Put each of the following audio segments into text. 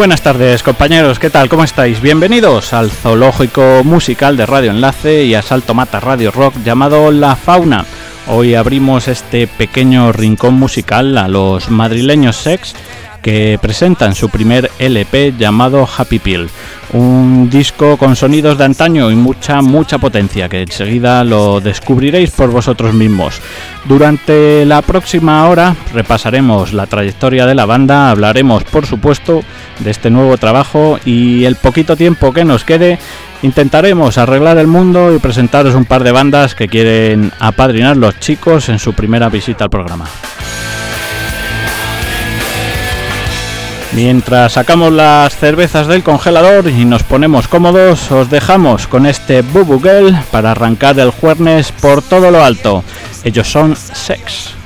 buenas tardes compañeros, ¿qué tal? ¿Cómo estáis? Bienvenidos al zoológico musical de Radio Enlace y a Salto Mata Radio Rock llamado La Fauna. Hoy abrimos este pequeño rincón musical a los madrileños Sex que presentan su primer LP llamado Happy Pill, un disco con sonidos de antaño y mucha mucha potencia que enseguida lo descubriréis por vosotros mismos. Durante la próxima hora repasaremos la trayectoria de la banda, hablaremos por supuesto de este nuevo trabajo y el poquito tiempo que nos quede Intentaremos arreglar el mundo y presentaros un par de bandas que quieren apadrinar los chicos en su primera visita al programa. Mientras sacamos las cervezas del congelador y nos ponemos cómodos, os dejamos con este Bubu Girl para arrancar el jueves por todo lo alto. Ellos son Sex.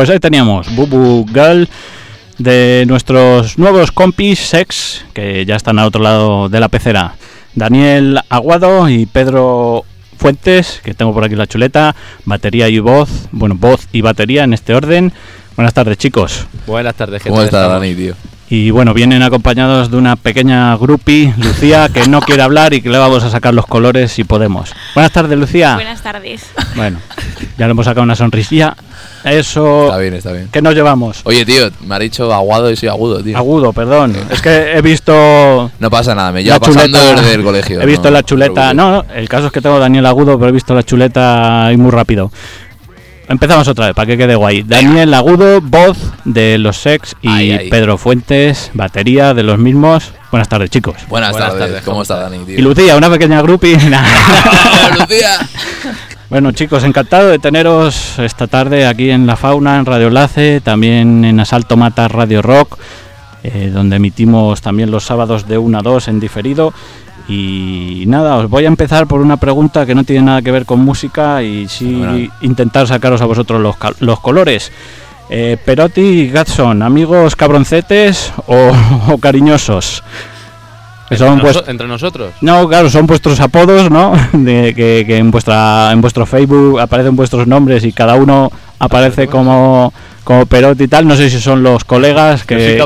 Pues ahí teníamos Bubu Girl de nuestros nuevos compis Sex, que ya están al otro lado de la pecera. Daniel Aguado y Pedro Fuentes, que tengo por aquí la chuleta, batería y voz, bueno, voz y batería en este orden. Buenas tardes, chicos. Buenas tardes, ¿qué ¿Cómo está? Dani, tío? Y bueno, vienen acompañados de una pequeña grupi, Lucía, que no quiere hablar y que le vamos a sacar los colores si podemos. Buenas tardes, Lucía. Buenas tardes. Bueno, ya le hemos sacado una sonrisilla. Eso, Está bien, está bien. ¿qué nos llevamos? Oye, tío, me ha dicho aguado y soy agudo, tío. Agudo, perdón. Es que he visto No pasa nada, me lleva pasando chuleta. desde el colegio. He visto no la chuleta. No, no, el caso es que tengo a Daniel Agudo, pero he visto la chuleta ahí muy rápido. Empezamos otra vez, para que quede guay. Daniel Agudo, voz de los Sex y Ahí, ahí. Pedro Fuentes, batería de los mismos. Buenas tardes, chicos. Buenas, Buenas tardes, tardes, ¿cómo ¿cómo está estás? Dani, tío? Y Lucía, una pequeña grupi. ¡Oh, Lucía! Bueno, chicos, encantado de teneros esta tarde aquí en La Fauna, en Radio Enlace, también en Asalto Mata Radio Rock, eh, donde emitimos también los sábados de 1 a 2 en diferido. Y nada, os voy a empezar por una pregunta que no tiene nada que ver con música y sí intentar sacaros a vosotros los, los colores. Eh, Perotti y Gatson, amigos cabroncetes o, o cariñosos. Que Entre, son noso- vuest- entre nosotros. no, claro, son vuestros apodos, ¿no? De, que, que en vuestra en vuestro Facebook aparecen vuestros nombres y cada uno aparece como, como Perotti y tal. No sé si son los colegas que,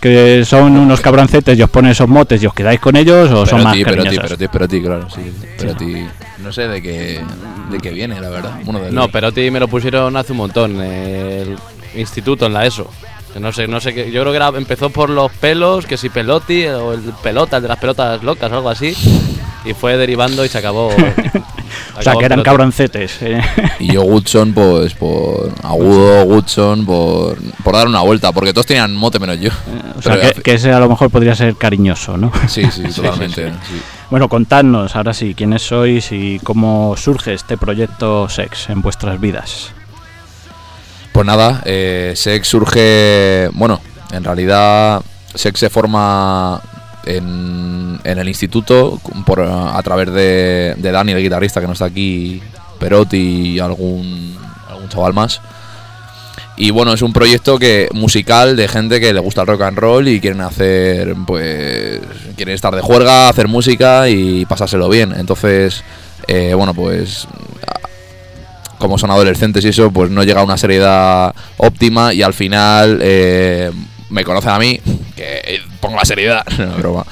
que son unos cabroncetes y os ponen esos motes y os quedáis con ellos o son más Perotti, cariñosos. Perotti, Perotti, claro, sí. Perotti, no sé de qué, de qué viene, la verdad. Uno de No, los- Perotti me lo pusieron hace un montón. en El instituto, en la ESO. No sé, no sé qué. Yo creo que era, empezó por los pelos, que si Pelotti o el pelota, el de las pelotas locas o algo así. Y fue derivando y se acabó. O sea, que eran cabroncetes. eh. Y yo Woodson, pues, por agudo, Woodson, por, por dar una vuelta, porque todos tenían mote menos yo. O sea, Pero, que, que ese a lo mejor podría ser cariñoso, ¿no? Sí, sí, totalmente. sí. Bueno, contadnos ahora sí quiénes sois y cómo surge este proyecto Sex en vuestras vidas. Pues nada, eh, Sex surge. Bueno, en realidad, Sex se forma en, en el instituto por, a través de, de Dani, el guitarrista que no está aquí, Perotti y algún, algún chaval más. Y bueno, es un proyecto que musical de gente que le gusta el rock and roll y quieren hacer, pues, quieren estar de juerga, hacer música y pasárselo bien. Entonces, eh, bueno, pues como son adolescentes y eso, pues no llega a una seriedad óptima y al final eh, me conocen a mí, que eh, pongo la seriedad, no broma.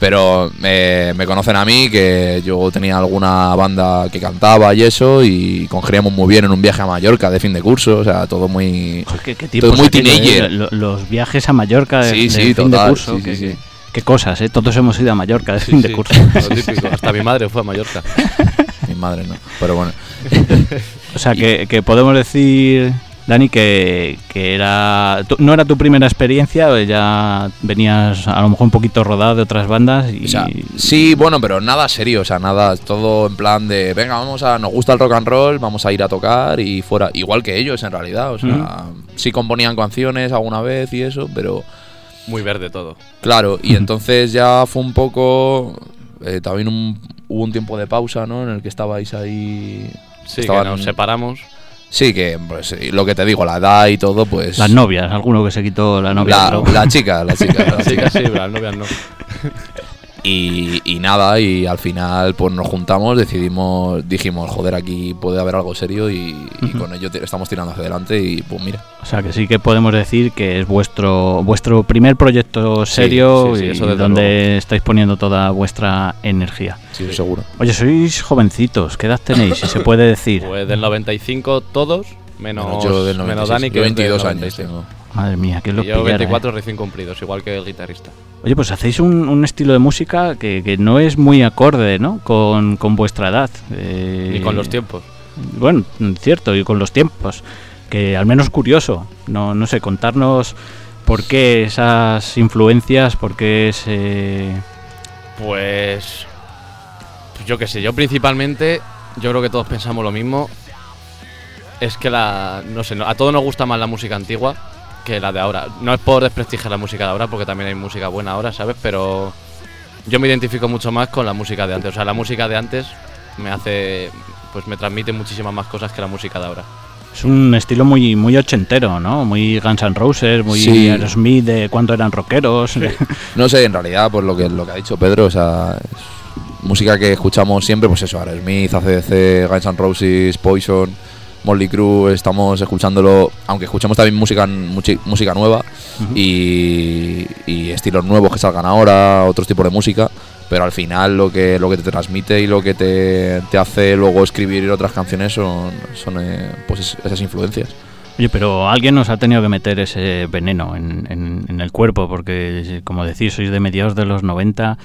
Pero eh, me conocen a mí, que yo tenía alguna banda que cantaba y eso, y congeniamos muy bien en un viaje a Mallorca de fin de curso, o sea, todo muy... ¿Qué, qué Todo muy eh? teenager. Lo- Los viajes a Mallorca de, Sí, de sí, fin de total, curso. sí, qué, sí, sí. qué cosas, ¿eh? Todos hemos ido a Mallorca de fin de curso. lo típico. Hasta mi madre fue a Mallorca. Mi madre no, pero bueno. O sea, que, que podemos decir, Dani, que, que era tu- no era tu primera experiencia, o ya venías a lo mejor un poquito rodado de otras bandas y... O sea, sí, bueno, pero nada serio, o sea, nada, todo en plan de, venga, vamos a, nos gusta el rock and roll, vamos a ir a tocar y fuera, igual que ellos en realidad, o sea, sí componían canciones alguna vez y eso, pero Muy verde todo. claro, y entonces ya fue un poco, eh, también un- hubo un tiempo de pausa, ¿no? En el que estabais ahí... Sí, estaban- que nos separamos. Sí, que pues, lo que te digo, la edad y todo, pues... Las novias, alguno que se quitó la novia. la, la chica, la chica, la Sí, chica. pero las novias no. Y, y nada, y al final pues nos juntamos, decidimos, dijimos, joder, aquí puede haber algo serio y, y con ello estamos tirando hacia adelante y pues mira. O sea, que sí que podemos decir que es vuestro vuestro primer proyecto serio sí, sí, y eso desde donde estáis poniendo toda vuestra energía. Sí, seguro. Oye, sois jovencitos, ¿qué edad tenéis? Si se puede decir. Pues del 95 todos, menos, Menos yo del menos 96, Dani que yo es del 22 años 95. tengo. Madre mía, que lo Y yo 24 recién cumplidos, igual que el guitarrista. Oye, pues hacéis un, un estilo de música que, que no es muy acorde, ¿no? Con, con vuestra edad. eh, Ni con los tiempos. Bueno, cierto, y con los tiempos. Que al menos curioso. No, no sé, contarnos ¿Por qué esas influencias? ¿Por qué ese...? Pues, pues yo qué sé, yo principalmente, yo creo que todos pensamos lo mismo. Es que la, no sé, a todos nos gusta más la música antigua que la de ahora. No es por desprestigiar la música de ahora, porque también hay música buena ahora, ¿sabes? Pero yo me identifico mucho más con la música de antes. O sea, la música de antes me hace, pues me transmite muchísimas más cosas que la música de ahora. Es un estilo muy muy ochentero, ¿no? Muy Guns N' Roses, muy Sí. Aerosmith, de cuando eran rockeros. No sé, en realidad, pues lo que, lo que ha dicho Pedro, o sea, es música que escuchamos siempre, pues eso, Aerosmith, ACDC, Guns N' Roses, Poison, Molly Crew, estamos escuchándolo, aunque escuchamos también música, música nueva y, y estilos nuevos que salgan ahora, otros tipos de música, pero al final lo que, lo que te transmite y lo que te, te hace luego escribir otras canciones son, son eh, pues es- esas influencias. Oye, pero alguien nos ha tenido que meter ese veneno en, en- en el cuerpo, porque como decís, sois de mediados de los 90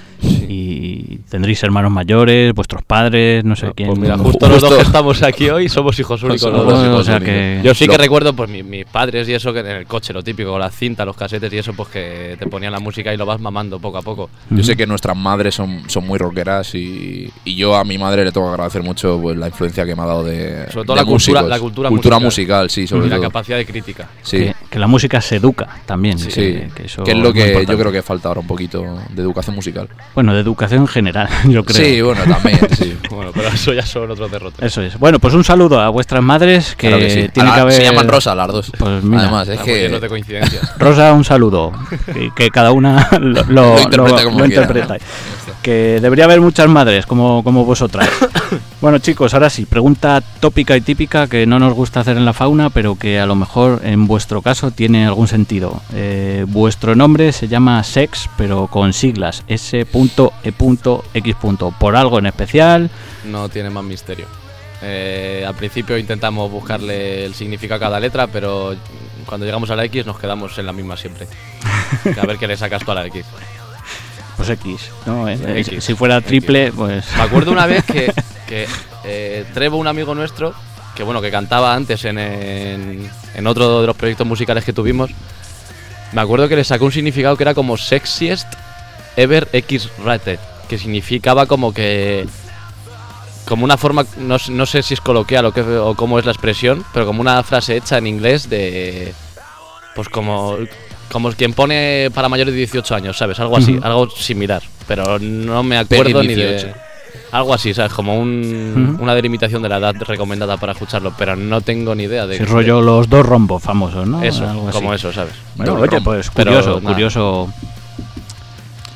y tendréis hermanos mayores, vuestros padres, no sé quién. Pues mira, Ju- justo, los dos que estamos aquí hoy somos hijos únicos. Somos los dos. dos o sea únicos. que... Yo sí que Lo- recuerdo pues mi- mis padres y eso que en el coche, lo típico, con las cintas, los casetes y eso, pues que te ponían la música y lo vas mamando poco a poco. Yo sé que nuestras madres son, son muy rockeras y, y yo a mi madre le tengo que agradecer mucho pues, la influencia que me ha dado de, Sobre todo de la cultura- la cultura musical. musical. sí, sobre y la capacidad de crítica. Sí, que, que la música se educa también. sí. que, que eso que es lo que yo creo que falta ahora un poquito de educación musical. Bueno, de educación en general, yo creo. Sí, bueno, también, sí. Bueno, pero eso ya son otros derrotes. Eso es. Bueno, pues un saludo a vuestras madres que, Claro que sí. tiene que haber... Se llaman Rosa las dos. Pues mira. Además, es Estamos que llenos de coincidencias. Rosa, un saludo. Que, que cada una lo, lo- Lo interpreta lo- como lo quiera. interpreta. Que debería haber muchas madres como, como vosotras. bueno, chicos, ahora sí, pregunta tópica y típica que no nos gusta hacer en la fauna, pero que a lo mejor en vuestro caso tiene algún sentido. Eh, vuestro nombre se llama Sex, pero con siglas S.E.X. ¿Por algo en especial? No tiene más misterio. Eh, al principio intentamos buscarle el significado a cada letra, pero cuando llegamos a la X nos quedamos en la misma siempre. a ver qué le sacas tú a la X. Pues X. ¿no? Eh, eh, X, si fuera X. triple, pues... Me acuerdo una vez que, que eh, Trevo, un amigo nuestro, que bueno, que cantaba antes en, en, en otro de los proyectos musicales que tuvimos, me acuerdo que le sacó un significado que era como sexiest ever X rated, que significaba como que como una forma, no, no sé si es coloquial o, qué, o cómo es la expresión, pero como una frase hecha en inglés de, pues como, como quien pone para mayores de 18 años, ¿sabes? Algo así, algo similar, pero no me acuerdo ni de... 18. Algo así, ¿sabes? Como un- una delimitación de la edad recomendada para escucharlo, pero no tengo ni idea de... Si rollo los dos rombos famosos, ¿no? Eso, Algo así. como eso, ¿sabes? Bueno, oye, pues curioso, curioso.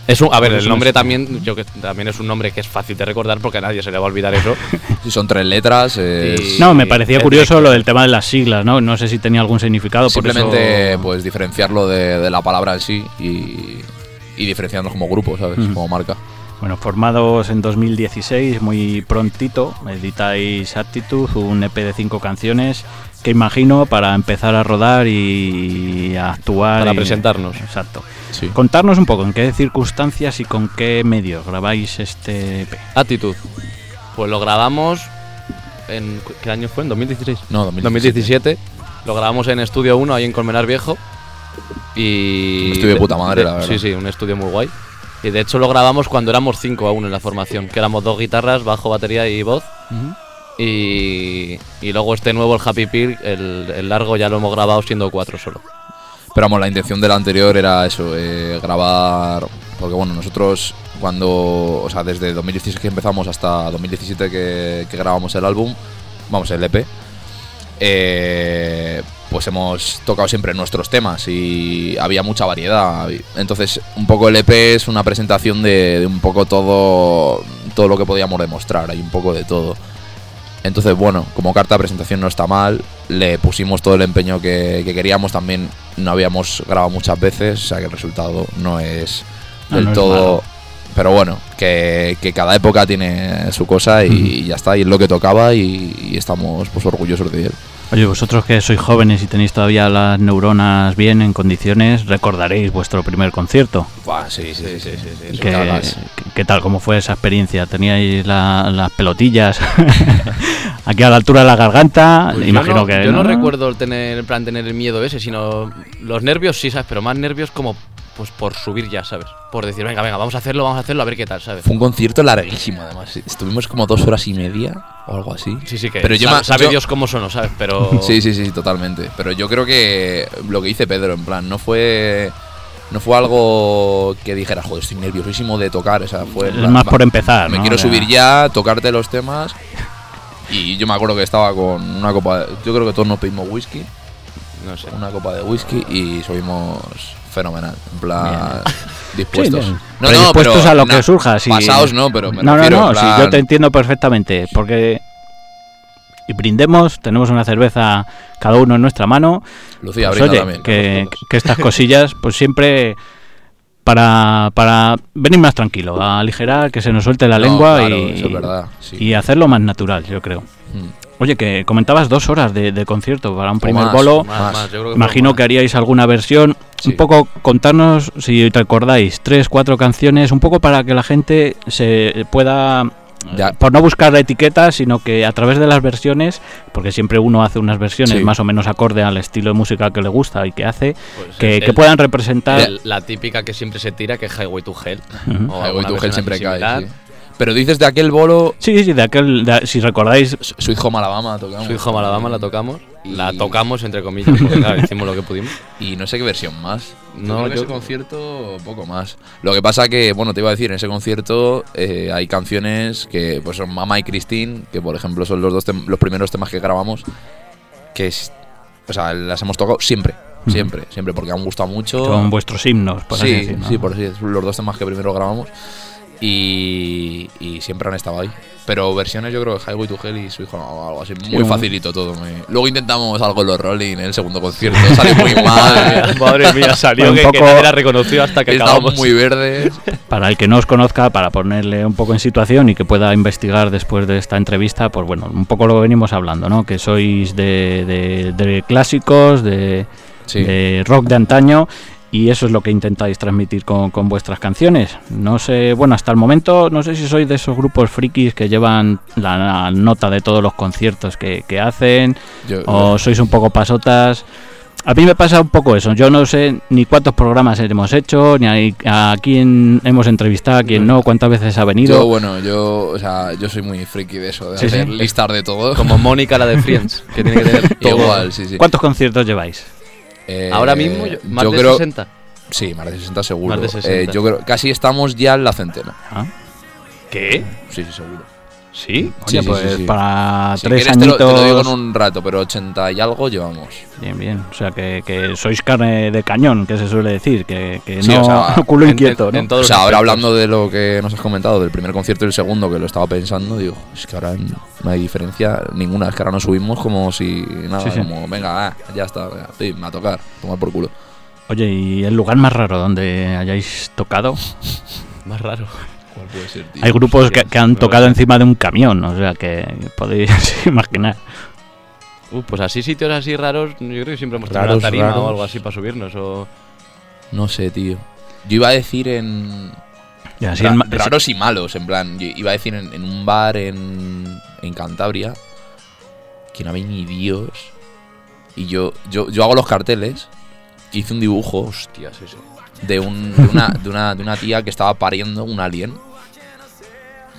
Es un, a ver, Pues el nombre también, yo que también es un nombre que es fácil de recordar porque a nadie se le va a olvidar eso. si son tres letras, es No, me parecía curioso lo del tema de las siglas, ¿no? No sé si tenía algún significado. por simplemente eso- pues diferenciarlo de, de la palabra en sí y, y diferenciarnos como grupo, ¿sabes? Como marca. Bueno, formados en 2016, muy prontito, editáis Aptitude, un EP de cinco canciones que imagino para empezar a rodar y a actuar. Para y- presentarnos. Exacto. Sí. Contarnos un poco en qué circunstancias y con qué medios grabáis este EP. Actitud. Pues lo grabamos en... ¿Qué año fue? ¿En 2016? No, 2017. 2017. Lo grabamos en Estudio 1, ahí en Colmenar Viejo. Y... Un estudio de puta madre, la verdad. Sí, sí, un estudio muy guay. Y de hecho lo grabamos cuando éramos cinco aún en la formación, que éramos dos guitarras, bajo, batería y voz. Y, y luego este nuevo, el Happy Pill, el, el largo ya lo hemos grabado siendo cuatro solo. Pero vamos, la intención del anterior era eso, eh, grabar. Porque bueno, nosotros cuando. O sea, desde 2016 que empezamos hasta 2017 que, que grabamos el álbum, vamos, el EP, eh, pues hemos tocado siempre nuestros temas y había mucha variedad. Entonces, un poco el EP es una presentación de, de un poco todo, todo lo que podíamos demostrar, hay un poco de todo. Entonces, bueno, como carta de presentación no está mal, le pusimos todo el empeño que, que queríamos, también no habíamos grabado muchas veces, o sea que el resultado no es del no es todo... malo. pero bueno, que, que cada época tiene su cosa y ya está, y es lo que tocaba y, y estamos pues orgullosos de él. Oye, vosotros que sois jóvenes y tenéis todavía las neuronas bien en condiciones, recordaréis vuestro primer concierto. Buah, sí, sí, sí, sí, ¿Qué, tal? ¿Cómo fue esa experiencia? ¿Teníais la- las pelotillas aquí a la altura de la garganta. Pues yo imagino no, que. Yo no, recuerdo el tener, en plan, tener el miedo ese, sino los nervios sí, ¿sabes? Pero más nervios como pues por subir ya, ¿sabes? Por decir, venga, venga, vamos a hacerlo, vamos a hacerlo, a ver qué tal, ¿sabes? Fue un concierto larguísimo, además. Estuvimos como dos horas y media o algo así. Sí, sí, que Pero yo sabe, sabe yo- Dios cómo son, ¿sabes? Pero... Sí, sí, sí, totalmente. Pero yo creo que lo que dice Pedro, en plan, no fue. No fue algo que dijera, joder, estoy nerviosísimo de tocar. O sea, fue. Es más va, por empezar. Me ¿no? quiero O sea, subir ya, tocarte los temas. Y yo me acuerdo que estaba con una copa. de- yo creo que todos nos pedimos whisky. No sé. Una copa de whisky y subimos fenomenal. En plan, dispuestos. Sí, no, predispuestos pero a lo na- que surja. sí. Pasados no, pero me no, refiero, no, no, yo te entiendo perfectamente. Porque. Y brindemos, tenemos una cerveza cada uno en nuestra mano. Lucía, Pues, oye, también. que, estas cosillas, pues siempre para, para venir más tranquilo, a aligerar, que se nos suelte la No, lengua claro, y, eso es verdad. sí. y hacerlo más natural, yo creo. Mm. Oye, que comentabas dos horas de, de concierto para un primer más, bolo. Más, Más. más, yo creo que Imagino que haríais alguna versión. Sí. Un poco contarnos, si recordáis, tres, cuatro canciones, un poco para que la gente se pueda, Ya. por no buscar la etiqueta, sino que a través de las versiones, porque siempre uno hace unas versiones Sí. más o menos acorde al estilo de música que le gusta y que hace, Pues que, el- que puedan representar. el- la típica que siempre se tira, que es Highway to Hell. O Highway to Hell siempre cae. sí. Pero dices de aquel bolo, Sí, sí, de aquel, de- si recordáis, Su- Sweet Home Alabama tocamos. Su hijo Alabama la tocamos. Y- La tocamos, entre comillas, porque claro, hicimos lo que pudimos. Y no sé qué versión más. No, No, creo que yo- ese concierto poco más. Lo que pasa que, bueno, te iba a decir, en ese concierto eh, hay canciones que pues son Mama y Christine, que por ejemplo son los dos tem- los primeros temas que grabamos, que es, o sea, las hemos tocado siempre, siempre, siempre, porque han gustado mucho. son vuestros himnos, por así sí, decir, ¿no? sí, por así decirlo, los dos temas que primero grabamos y, y siempre han estado ahí. Pero versiones yo creo que Highway to Hell y su hijo o algo así, muy facilito todo. muy- Luego intentamos algo en los Rolling en el segundo concierto, salió muy mal. Madre mía, salió Un que, que poco- nadie la reconoció hasta que Estábamos acabamos. muy verdes. Para el que no os conozca, para ponerle un poco en situación y que pueda investigar después de esta entrevista, pues bueno, un poco lo que venimos hablando, ¿no? Que sois de, de- de clásicos, de, Sí. de rock de antaño y eso es lo que intentáis transmitir con, con vuestras canciones. No sé, bueno, hasta el momento no sé si sois de esos grupos frikis que llevan la, la nota de todos los conciertos que, que hacen Yo- o sois un poco pasotas. A mí me pasa un poco eso. Yo no sé ni cuántos programas hemos hecho, ni a, a quién hemos entrevistado, a quién no, cuántas veces ha venido. Yo, bueno, yo, o sea, yo soy muy friki de eso, de Sí, hacer sí. listas de todo. Como Mónica, la de Friends, que tiene que tener todo. Igual, sí, sí. ¿Cuántos conciertos lleváis? Eh, Ahora mismo, yo- más yo de creo, 60. Sí, más de 60 seguro. Más de 60. Eh, yo creo, casi estamos ya en la centena. ¿Ah? ¿Qué? Sí, sí, seguro. ¿Sí? Oye, sí, pues sí, sí. para Si tres quieres te lo, añitos... te lo digo en un rato, pero 80 y algo llevamos. Bien, bien. O sea, que, que sois carne de cañón, que se suele decir, que, que Sí, no o sea, culo en- inquieto, en- ¿no? en O sea, ahora hablando de lo que nos has comentado, del primer concierto y el segundo, que lo estaba pensando, digo, es que ahora no hay diferencia ninguna, es que ahora nos subimos como si nada, Sí, sí. como, venga, ah, ya está, venga, sí, a tocar, tomar por culo. Oye, ¿y el lugar más raro donde hayáis tocado? Más raro. ¿Cuál puede ser, tío? Hay grupos que, hostias, que han tocado encima de un camión, o sea, que podéis imaginar. Uh, pues así sitios así raros, yo creo que siempre hemos tenido Raros, una tarima raros. o algo así para subirnos. O... No sé, tío. Yo iba a decir en... Y así ra- en ma- raros y malos, en plan, yo iba a decir en, en un bar en, en Cantabria, que no había ni Dios, y yo, yo, yo hago los carteles, hice un dibujo Hostias, eso. De, un, de, una, de, una, de una tía que estaba pariendo un alien.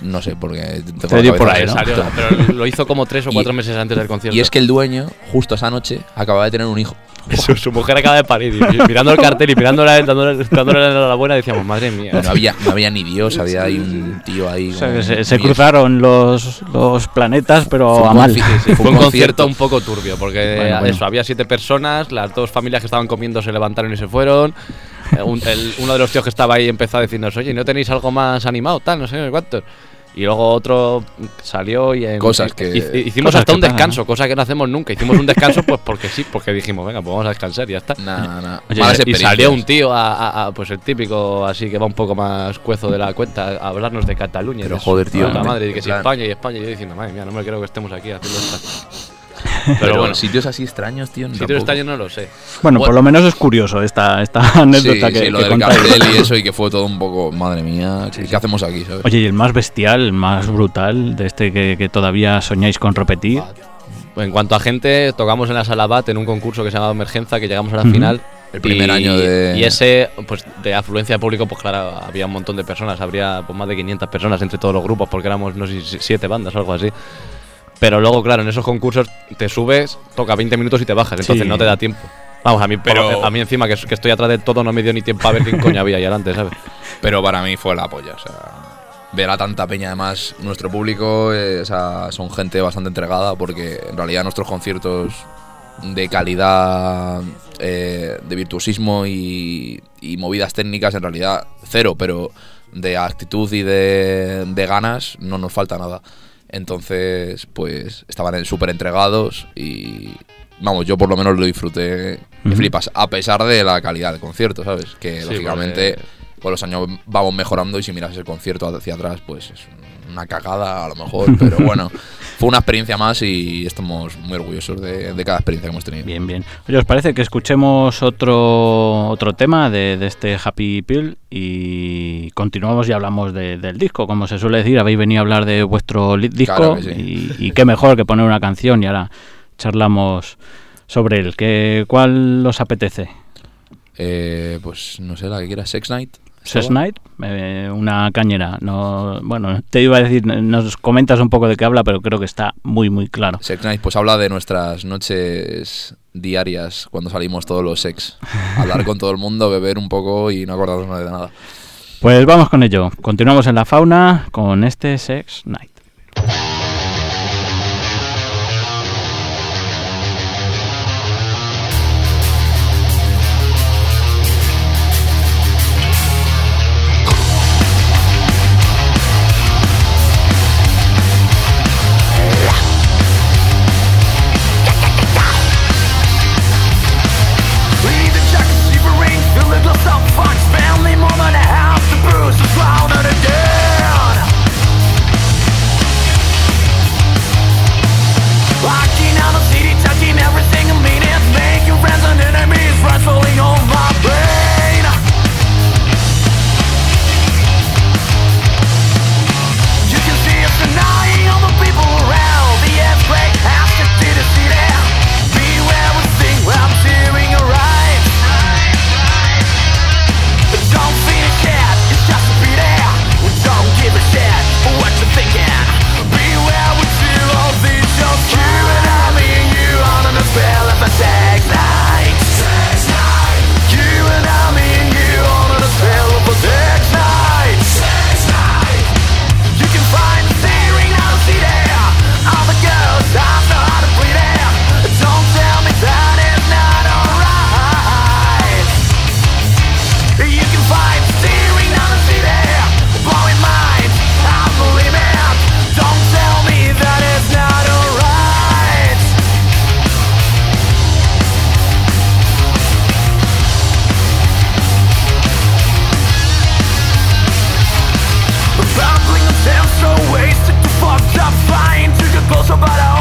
No sé, porque tengo por ahí, de- ¿no? Salió, pero lo hizo como tres o Y- cuatro meses antes del concierto. Y es que el dueño, justo esa noche, acababa de tener un hijo. su, su mujer acaba de parir y mi- mirando el cartel y mirándola dándole, dándole la enhorabuena, decíamos, madre mía. No había, no había ni Dios, había ahí un tío ahí. o sea, como que se, cruzaron los, los planetas, pero Fue a mal. Sí, fue un concierto concierto. un poco turbio, porque Bueno, bueno. eso, había siete personas, las dos familias que estaban comiendo se levantaron y se fueron. Eh, un- el- uno de los tíos que estaba ahí empezó a decirnos, oye, ¿no tenéis algo más animado? Tal, no sé, cuántos. Y luego otro salió y en- Cosas y- que- hic- hicimos Cosas hasta que un descanso, cosa que no hacemos nunca. Hicimos un descanso pues porque sí, porque dijimos, venga, pues vamos a descansar y ya está. Nah, nah. Oye, y experiencias. salió un tío, a, a- a, pues el típico, así que va un poco más cuezo de la cuenta, a hablarnos de Cataluña. y Pero su joder, tío, en madre, y que si España y España. Y yo diciendo, madre mía, no me creo que estemos aquí haciendo esta. Pero, bueno. sitios así extraños, tío. Si tampoco. lleno, no lo sé. Bueno, por Bueno. lo menos es curioso esta, esta Sí, anécdota que, sí, lo que del cartel y eso, y que fue todo un poco, madre mía, ¿qué, qué hacemos aquí? ¿sabes? Oye, y el más bestial, el más brutal, de este que, que todavía soñáis con repetir. En cuanto a gente, tocamos en la sala BAT en un concurso que se llamaba Emergencia, que llegamos a la Ujú. final. El primer y, año de- Y ese, pues de afluencia de público, pues claro, había un montón de personas, habría pues, más de 500 personas entre todos los grupos, porque éramos, no sé, si siete bandas o algo así. Pero luego, claro, en esos concursos te subes, toca 20 minutos y te bajas, entonces Sí. no te da tiempo. Vamos, a mí, Pero- a mí encima, que, que estoy atrás de todo, no me dio ni tiempo a ver quién coño había ahí adelante, ¿sabes? Pero para mí fue la polla, o sea, ver a tanta peña, además, nuestro público, eh, o sea, son gente bastante entregada, porque en realidad nuestros conciertos de calidad, eh, de virtuosismo y, y movidas técnicas, en realidad cero, pero de actitud y de, de ganas no nos falta nada. Entonces, pues estaban súper entregados y, vamos, yo por lo menos lo disfruté Ujú. flipas, a pesar de la calidad del concierto, ¿sabes? Que Sí, lógicamente con los años vamos mejorando y si miras el concierto hacia atrás, pues es una cagada a lo mejor, pero bueno, fue una experiencia más y estamos muy orgullosos de, de cada experiencia que hemos tenido. Bien, bien. Oye, ¿os parece que escuchemos otro, otro tema de, de este Happy Pill y continuamos y hablamos de- del disco? Como se suele decir, habéis venido a hablar de vuestro disco Claro que sí. y, y qué mejor que poner una canción y ahora charlamos sobre él. ¿Qué, ¿Cuál os apetece? Eh, pues no sé, la que quieras, Sex Night. Sex Night, eh, una cañera. No, bueno, te iba a decir, nos comentas un poco de qué habla, pero creo que está muy, muy claro. Sex Night, pues habla de nuestras noches diarias cuando salimos todos los sex. Hablar con todo el mundo, beber un poco y no acordarnos de nada. Pues vamos con ello. Continuamos en la fauna con este Sex Night. The flames, you could close about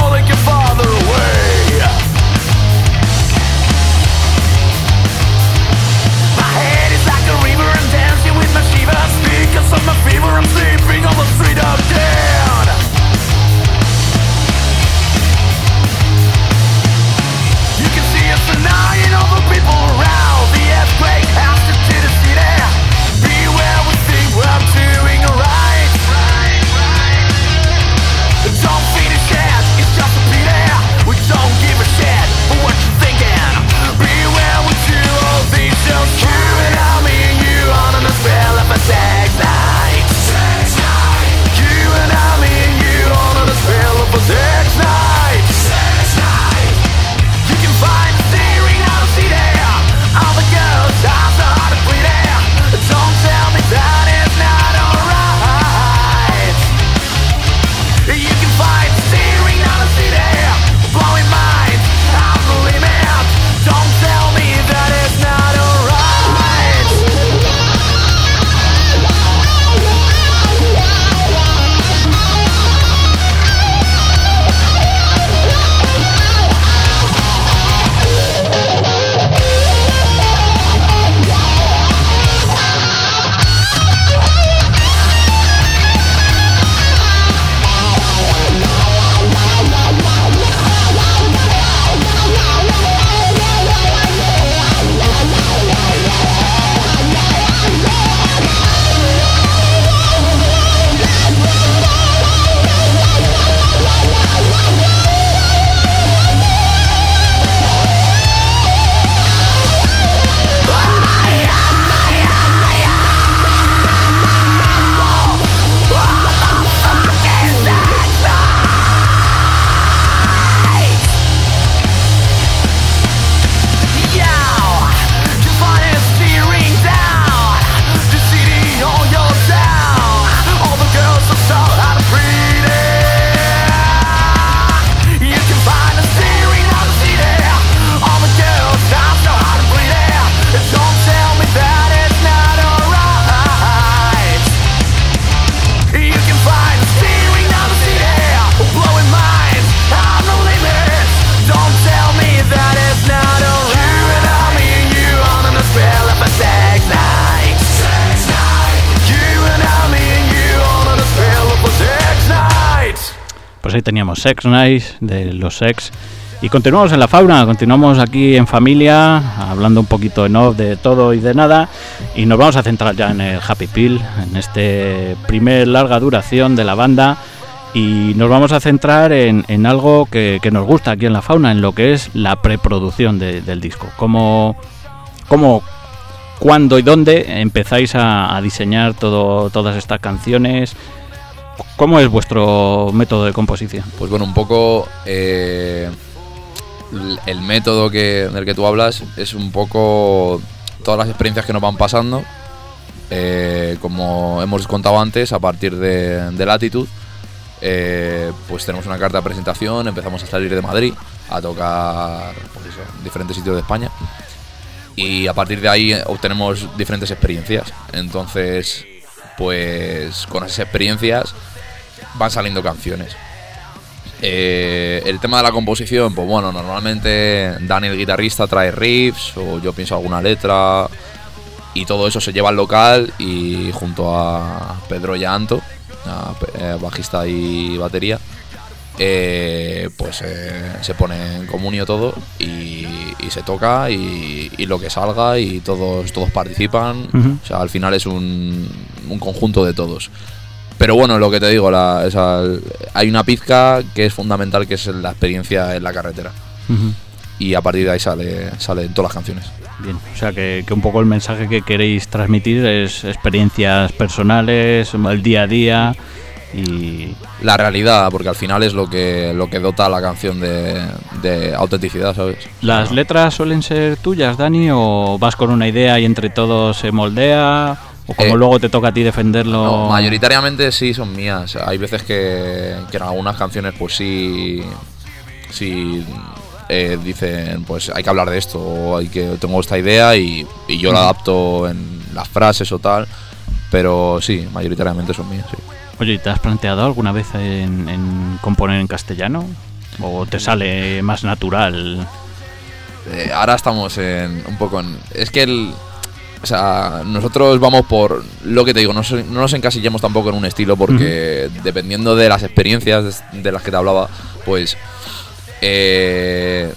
Sex Nice de los Sex. Y continuamos en la fauna, continuamos aquí en familia, hablando un poquito en off de todo y de nada. Y nos vamos a centrar ya en el Happy Pill, en este primer larga duración de la banda. Y nos vamos a centrar en, en algo que, que nos gusta aquí en la fauna, en lo que es la preproducción de- del disco. Cómo, cómo, cuándo y dónde empezáis a, a diseñar todo, todas estas canciones. ¿Cómo es vuestro método de composición? Pues bueno, un poco eh, el método que, del que tú hablas es un poco todas las experiencias que nos van pasando. Eh, como hemos contado antes, a partir de, de Latitud, eh, pues tenemos una carta de presentación, empezamos a salir de Madrid a tocar pues diferentes sitios de España. Y a partir de ahí obtenemos diferentes experiencias. Entonces, pues con esas experiencias van saliendo canciones. Eh, el tema de la composición, pues bueno, normalmente Dani el guitarrista trae riffs o yo pienso alguna letra y todo eso se lleva al local y junto a Pedro y a Anto, a pe- eh, bajista y batería, eh, pues eh, se pone en comunio todo y, y se toca y, y lo que salga y todos, todos participan. O sea, al final es un, un conjunto de todos. Pero bueno, lo que te digo, la, esa- hay una pizca que es fundamental, que es la experiencia en la carretera. Y a partir de ahí sale, salen todas las canciones. Bien, o sea que, que un poco el mensaje que queréis transmitir es experiencias personales, el día a día y... La realidad, porque al final es lo que, lo que dota a la canción de, de autenticidad, ¿sabes? ¿Las Ah. letras suelen ser tuyas, Dani, o vas con una idea y entre todos se moldea? ¿O como Eh, luego te toca a ti defenderlo? No, mayoritariamente sí son mías. Hay veces que, que en algunas canciones pues sí, sí eh, dicen pues hay que hablar de esto o hay que tengo esta idea y, y yo la adapto en las frases o tal. Pero sí, mayoritariamente son mías. Sí. Oye, ¿y ¿te has planteado alguna vez en, en componer en castellano? ¿O te sale más natural? Eh, ahora estamos en un poco en. Es que el. O sea, nosotros vamos por lo que te digo, no, nos encasillamos tampoco en un estilo porque dependiendo de las experiencias de las que te hablaba, pues eh,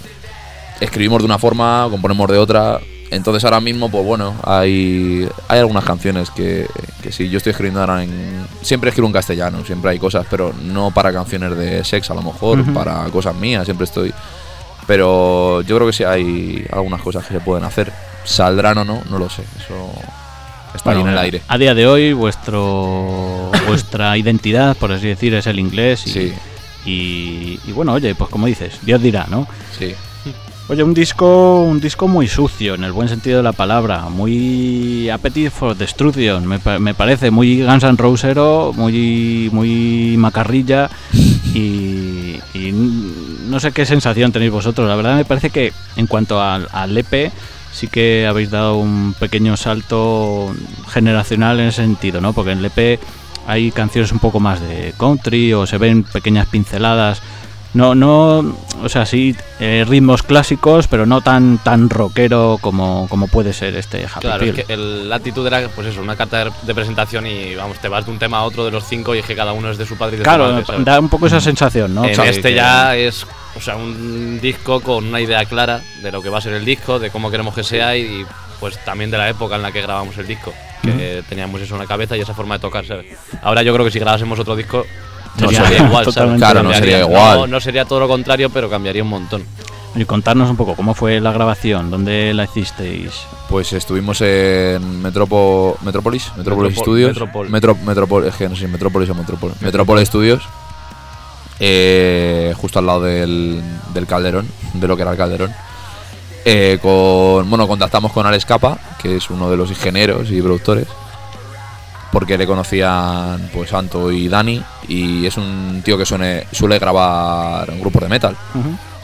escribimos de una forma, componemos de otra. Entonces ahora mismo, pues bueno, hay, hay algunas canciones que, que sí, yo estoy escribiendo ahora en... Siempre escribo en castellano, siempre hay cosas, pero no para canciones de sex a lo mejor, para cosas mías, siempre estoy... Pero yo creo que sí hay algunas cosas que se pueden hacer. ¿Saldrán o no? No lo sé. Eso está ahí en Bueno, el aire. A día de hoy, vuestro vuestra identidad, por así decir, es el inglés. Y, Sí. y, y bueno, oye, pues como dices, Dios dirá, ¿no? Sí. Oye, un disco, un disco muy sucio, en el buen sentido de la palabra, muy Appetite for Destruction, me, me parece, muy Guns N' Rosero, muy, muy macarrilla y, y no sé qué sensación tenéis vosotros. La verdad me parece que en cuanto al, al EP sí que habéis dado un pequeño salto generacional en ese sentido, ¿no? Porque en el EP hay canciones un poco más de country o se ven pequeñas pinceladas. No, no, o sea, sí, eh, ritmos clásicos, pero no tan tan rockero como, como puede ser este Happy Claro, es que el- la actitud era pues eso, una carta de- de presentación y vamos, te vas de un tema a otro de los cinco y es que cada uno es de su padre y de su Claro, madre, ¿sabes? da un poco esa sensación, ¿no? En este que- ya es o sea, un disco con una idea clara de lo que va a ser el disco, de cómo queremos que sea y pues también de la época en la que grabamos el disco, que teníamos eso en la cabeza y esa forma de tocar, ¿sabes? Ahora yo creo que si grabásemos otro disco no Sería sería igual, ¿sabes? totalmente Claro, no sería igual. No, no sería todo lo contrario, pero cambiaría un montón. Y contarnos un poco cómo fue la grabación, dónde la hicisteis. Pues estuvimos en Metropo, Metrópolis, Metrópolis Metropol- Studios. Metropol. Metro, Metropol, es que no sé si Metrópolis o Metropol. Metrópol Studios. eh, justo al lado del, del Calderón, de lo que era el Calderón. Eh, con, bueno, contactamos con Alex Capa, que es uno de los ingenieros y productores, porque le conocían pues Anto y Dani, y es un tío que suene, suele grabar un grupo de metal.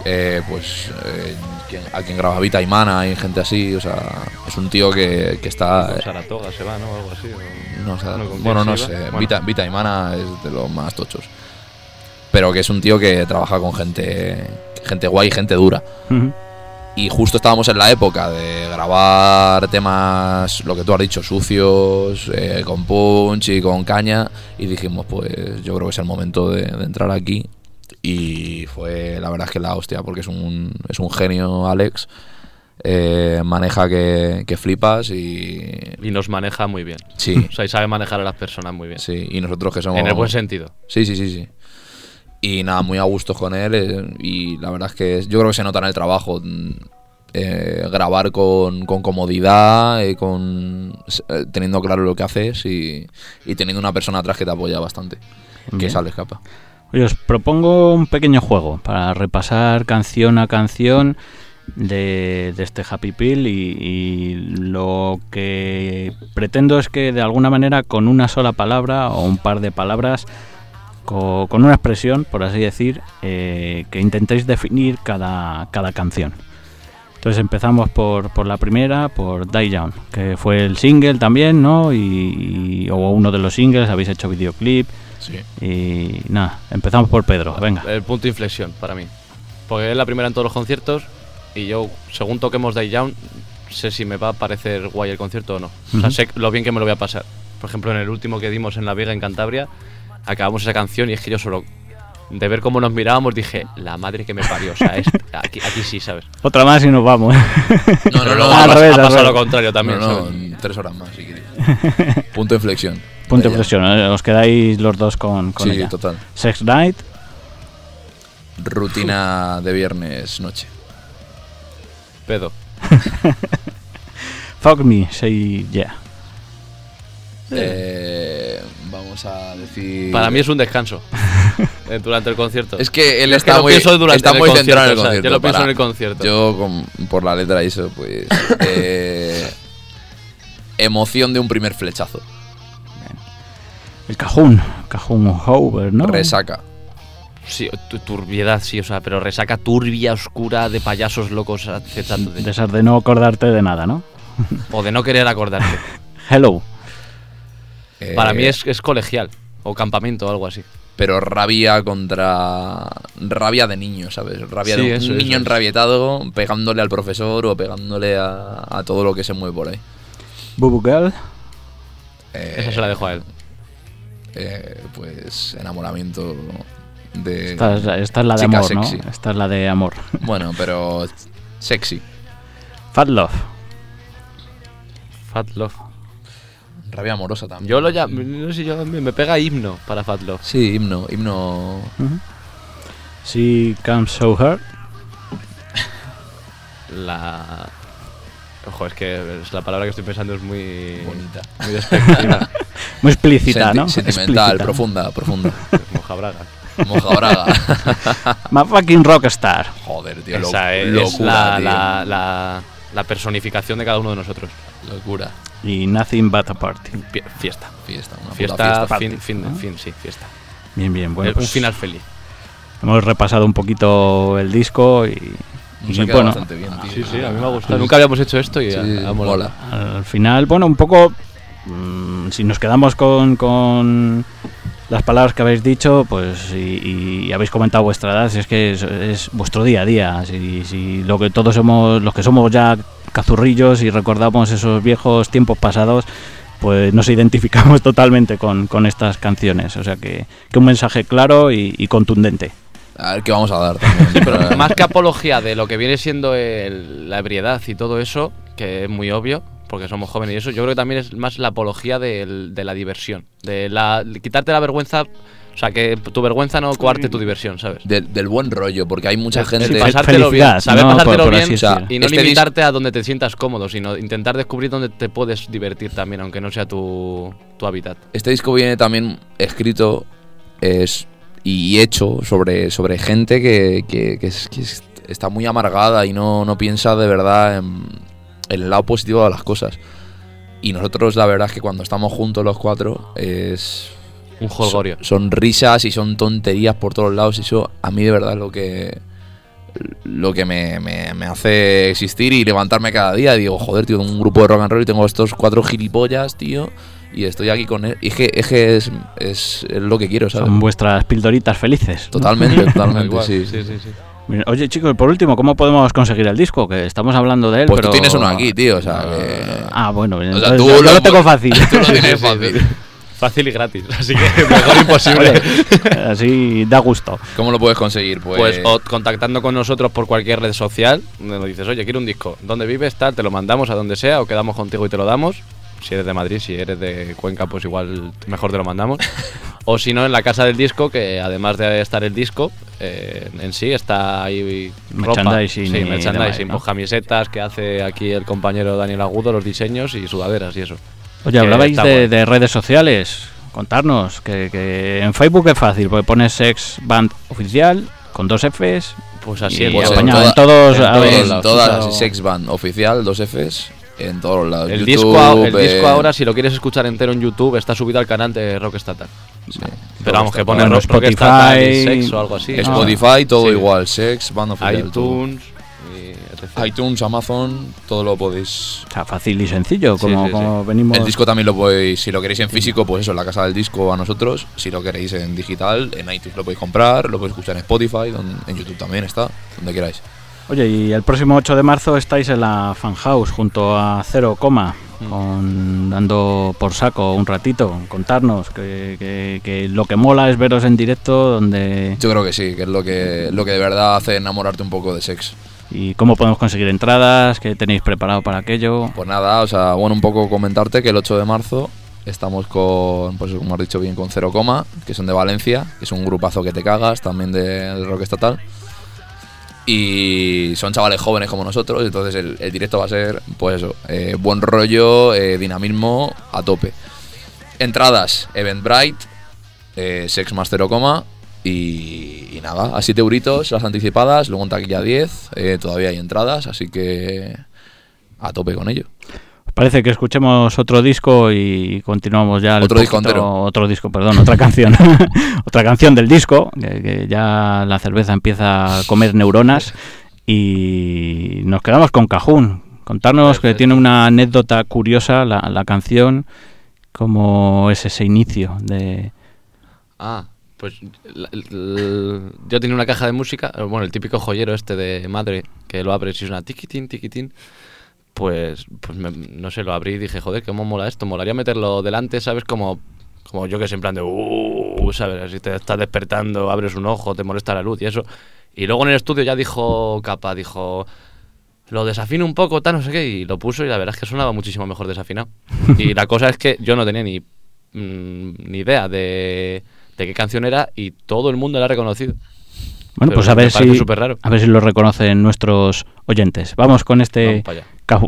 Eh, pues eh, quien- a quien graba Vita y Mana y gente así, o sea, es un tío que, que está... Con Saratoga se va, ¿no? Algo así. o- No, o sea, No, ¿con quién bueno, no sé, Bueno. Vita, Vita y Mana es de los más tochos. Pero que es un tío que trabaja con gente, gente guay, gente dura. Y justo estábamos en la época de grabar temas, lo que tú has dicho, sucios, eh, con punch y con caña. Y dijimos, pues yo creo que es el momento de, de entrar aquí Y fue la verdad es que la hostia, porque es un, es un genio Alex. Eh, maneja que, que flipas y. Y nos maneja muy bien. Sí, O sea, y sabe manejar a las personas muy bien. sí. Y nosotros que somos. En el buen sentido. Sí, sí, sí, sí. Y nada, muy a gusto con él. eh, y la verdad es que yo creo que se nota en el trabajo. mm, eh, grabar con, con comodidad, eh, con eh, teniendo claro lo que haces y, y teniendo una persona atrás que te apoya bastante. Que sale escapa. Oye, os propongo un pequeño juego para repasar canción a canción de, de este Happy Pill y, y lo que pretendo es que de alguna manera con una sola palabra o un par de palabras, co- con, una expresión, por así decir, eh, que intentéis definir cada, cada canción. Entonces empezamos por, por la primera, por Die Down, que fue el single también, ¿no? Y, y- o uno de los singles, habéis hecho videoclip. Sí. Y nada, empezamos por Pedro, venga. El punto de inflexión para mí. Porque es la primera en todos los conciertos y yo, según toquemos Day Down, sé si me va a parecer guay el concierto o no. O sea, sé lo bien que me lo voy a pasar. Por ejemplo, en el último que dimos en La Vega, en Cantabria, acabamos esa canción y es que yo solo de ver cómo nos mirábamos dije, la madre que me parió. O sea, es- aquí, aquí sí, ¿sabes? Otra más y nos vamos. No, no, no, revés, revés. lo contrario también. no, no, tres horas más, si queréis. Punto de inflexión. Punto de ¿eh? os quedáis los dos con, con Sí, ella. total. Sex Night, Rutina de viernes noche. Pedo. Fuck Me, Say Yeah. Eh, vamos a decir. Para mí es un descanso durante el concierto. Es que él Yo es que está lo muy, está el muy centrado en el concierto, o sea, concierto. yo lo pienso para- en el concierto. Yo, con- por la letra y eso, pues. eh, emoción de un primer flechazo. El Cajún, Cajún Hover, ¿no? Resaca. Sí, tu- turbiedad, sí, o sea, pero resaca turbia, oscura, de payasos locos acechándote. De esas de no acordarte de nada, ¿no? O de no querer acordarte. Hello. Eh, Para mí es, es colegial. O campamento o algo así. Pero rabia contra. Rabia de niño, ¿sabes? Rabia Sí, de un eso, niño eso. enrabietado pegándole al profesor o pegándole a, a todo lo que se mueve por ahí. Boo Boo Girl. Eh, Esa se la dejo a él. eh, pues enamoramiento de. Esta es, esta es la de chica amor, sexy. ¿no? Esta es la de amor. Bueno, pero sexy. Fat Love. Fat Love. Rabia amorosa también. Yo lo llamo. No sé, yo me me pega himno para Fat Love. Sí, himno, himno. She Comes So Hard. La. Ojo, es que es la palabra que estoy pensando es muy. Bonita. Muy despectiva. Muy explícita, Senti- ¿no? Sentimental, Explícita. profunda, profunda. Moja braga. Moja braga. My fucking rockstar. Joder, tío. lo- Esa es, locura, la, tío. la, la, la personificación de cada uno de nosotros. Locura. Y Nothing But a Party. Fiesta. Fiesta, una puta Fiesta, fiesta. fin, party, fin, ¿no? fin, sí, fiesta. Bien, bien. Bueno, Eh, pues un final feliz. hemos repasado un poquito el disco y, Nos y ha quedado bueno, bastante bien, tío. Sí, sí, a mí me ha gustado. Nunca habíamos hecho esto y Sí, mola. al final, bueno, un poco, mm, si nos quedamos con, con las palabras que habéis dicho, pues y, y habéis comentado vuestra edad, si es que es, es vuestro día a día, si, si lo que todos somos, los que somos ya cazurrillos y recordamos esos viejos tiempos pasados, pues nos identificamos totalmente con, con estas canciones, o sea que, que un mensaje claro y, y contundente. A ver qué vamos a dar también. Pero más que apología de lo que viene siendo el- la ebriedad y todo eso, que es muy obvio, porque somos jóvenes y eso, yo creo que también es más la apología de la diversión. De la, de quitarte la vergüenza, o sea, que tu vergüenza no coarte tu diversión, ¿sabes? Del, del buen rollo, porque hay mucha gente. el pasártelo bien, saber ¿no? Pasártelo por bien o sea, y no Este limitarte a donde te sientas cómodo, sino intentar descubrir dónde te puedes divertir también, aunque no sea tu, tu hábitat. Este disco viene también escrito es, y hecho sobre, sobre gente que, que- que es- que es- está muy amargada y no, no piensa de verdad en el lado positivo de las cosas. Y nosotros, la verdad es que cuando estamos juntos los cuatro, es. Un jolgorio. Son, son risas y son tonterías por todos lados. Y eso a mí de verdad es lo que. Lo que me, me- me hace existir y levantarme cada día. Y digo, joder, tío, tengo un grupo de rock and roll y tengo estos cuatro gilipollas, tío. Y estoy aquí con él. Y es que es, que es, es- es lo que quiero, ¿sabes? Son vuestras pildoritas felices. Totalmente, Tal totalmente, sí. sí, sí, sí. Oye, chicos, por último, ¿cómo podemos conseguir el disco? Que estamos hablando de él, Pues pero... tú tienes uno aquí, tío, o sea que- Ah, bueno, O sea, tú yo, yo lo- lo tengo fácil. Tú lo tienes fácil. Fácil y gratis, así que mejor imposible. Oye, así da gusto. ¿Cómo lo puedes conseguir? Pues, Pues o contactando con nosotros por cualquier red social, donde nos dices, oye, quiero un disco. ¿Dónde vives? Tal, te lo mandamos a donde sea o quedamos contigo y te lo damos. Si eres de Madrid, si eres de Cuenca, pues igual mejor te lo mandamos. o si no, en la casa del disco, que además de estar el disco, eh, en sí está ahí ropa. Merchandising Sí, merchandising. demás, ¿no? pues camisetas que hace aquí el compañero Daniel Agudo, los diseños y sudaderas y eso. Oye, hablabais de, redes sociales. Contarnos que, que en Facebook es fácil, porque pones Sex Band Oficial con dos Fs. Pues así Y en pues. España, toda- en todos. en a ver, en lados, todas Sex Band oficial, dos Fs, en todos lados. El, YouTube, disco, el eh, disco ahora, si lo quieres escuchar entero en YouTube, está subido al canal de Rock Estatal. Pero vamos, que pone Bueno, Spotify, sex o algo así. Spotify, todo Sí. igual. Sex Band todo. iTunes y etc. iTunes, Amazon, todo lo podéis. O sea, fácil y sencillo, Sí, como, sí, como venimos. El disco también lo podéis, si lo queréis en físico, pues eso, en la casa del disco a nosotros. Si lo queréis en digital, en iTunes lo podéis comprar, lo podéis escuchar en Spotify, donde- en YouTube también está, donde queráis. Oye, y el próximo 8 de marzo estáis en la Fan House junto a Cero Coma. Con, dando por saco un ratito, contarnos que, que- que lo que mola es veros en directo, donde Yo creo que sí, que es lo que, lo que de verdad hace enamorarte un poco de sex. y cómo podemos conseguir entradas, qué tenéis preparado para aquello. Pues nada, o sea, bueno, un poco comentarte que el 8 de marzo estamos con, pues como has dicho bien, con Cero Coma, que son de Valencia, que es un grupazo que te cagas, también de- del rock estatal. Y son chavales jóvenes como nosotros, entonces el, directo va a ser, pues eso, eh, buen rollo, eh, dinamismo a tope. Entradas, Eventbrite, eh, Sex más Cero Coma y, y nada, a 7 euritos las anticipadas, luego en taquilla 10, eh, todavía hay entradas, así que a tope con ello. ¿Os Parece que escuchemos otro disco y continuamos ya. el Otro disco entero. Otro disco, perdón, otra canción. otra canción del disco, que, que ya la cerveza empieza a comer neuronas. Y nos quedamos con Cajún. Contarnos que tiene una anécdota curiosa la, la canción, como es ese inicio de... Ah, pues la- yo tenía una caja de música, bueno, el típico joyero este de madre, que lo abres y suena tiquitín, tiquitín. Pues, pues me- no sé, lo abrí y dije, joder, cómo mola esto. Molaría meterlo delante, ¿sabes? Como, como yo que sé, en plan de, uh, ¿sabes? Si te estás despertando, abres un ojo, te molesta la luz y eso. Y luego en el estudio ya dijo Capa, dijo, lo desafino un poco, tal, no sé qué, y lo puso y la verdad es que sonaba muchísimo mejor desafinado. y la cosa es que yo no tenía ni, mm, ni idea de, de qué canción era y todo el mundo la ha reconocido. Bueno, Pero pues a ver, si, a ver si lo reconocen nuestros oyentes. Vamos con este Vamos para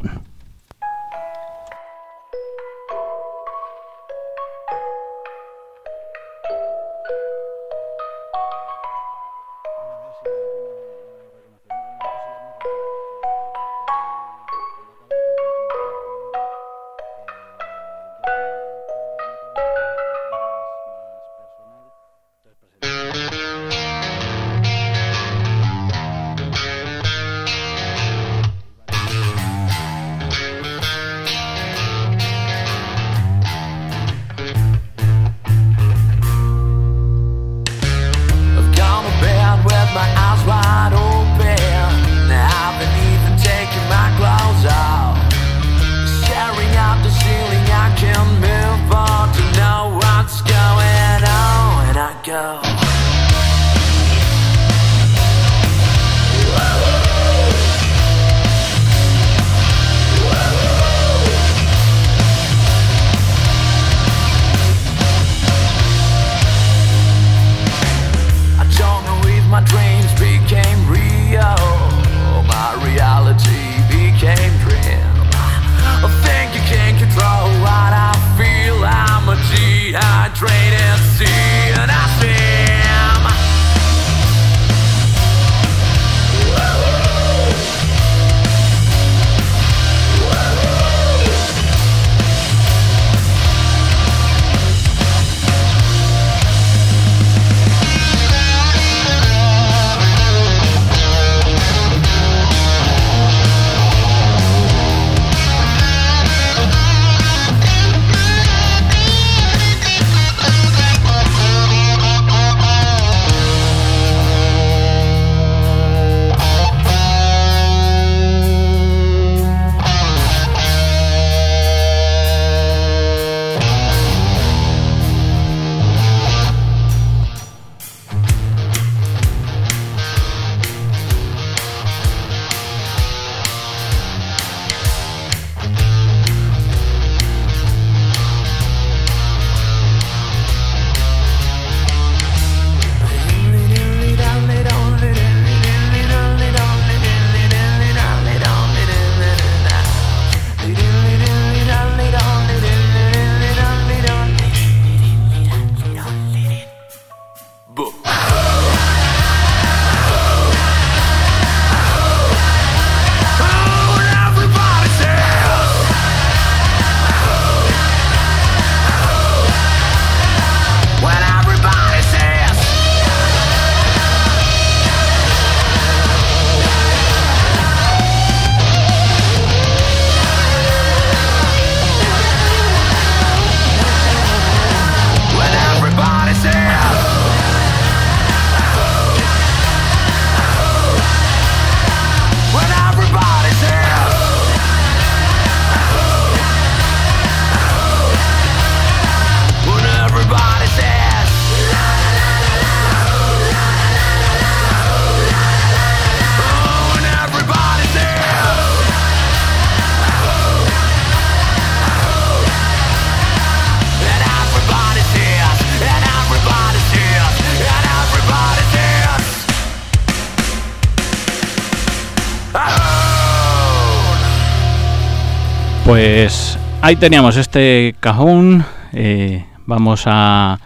ahí teníamos este cajón. eh, vamos a,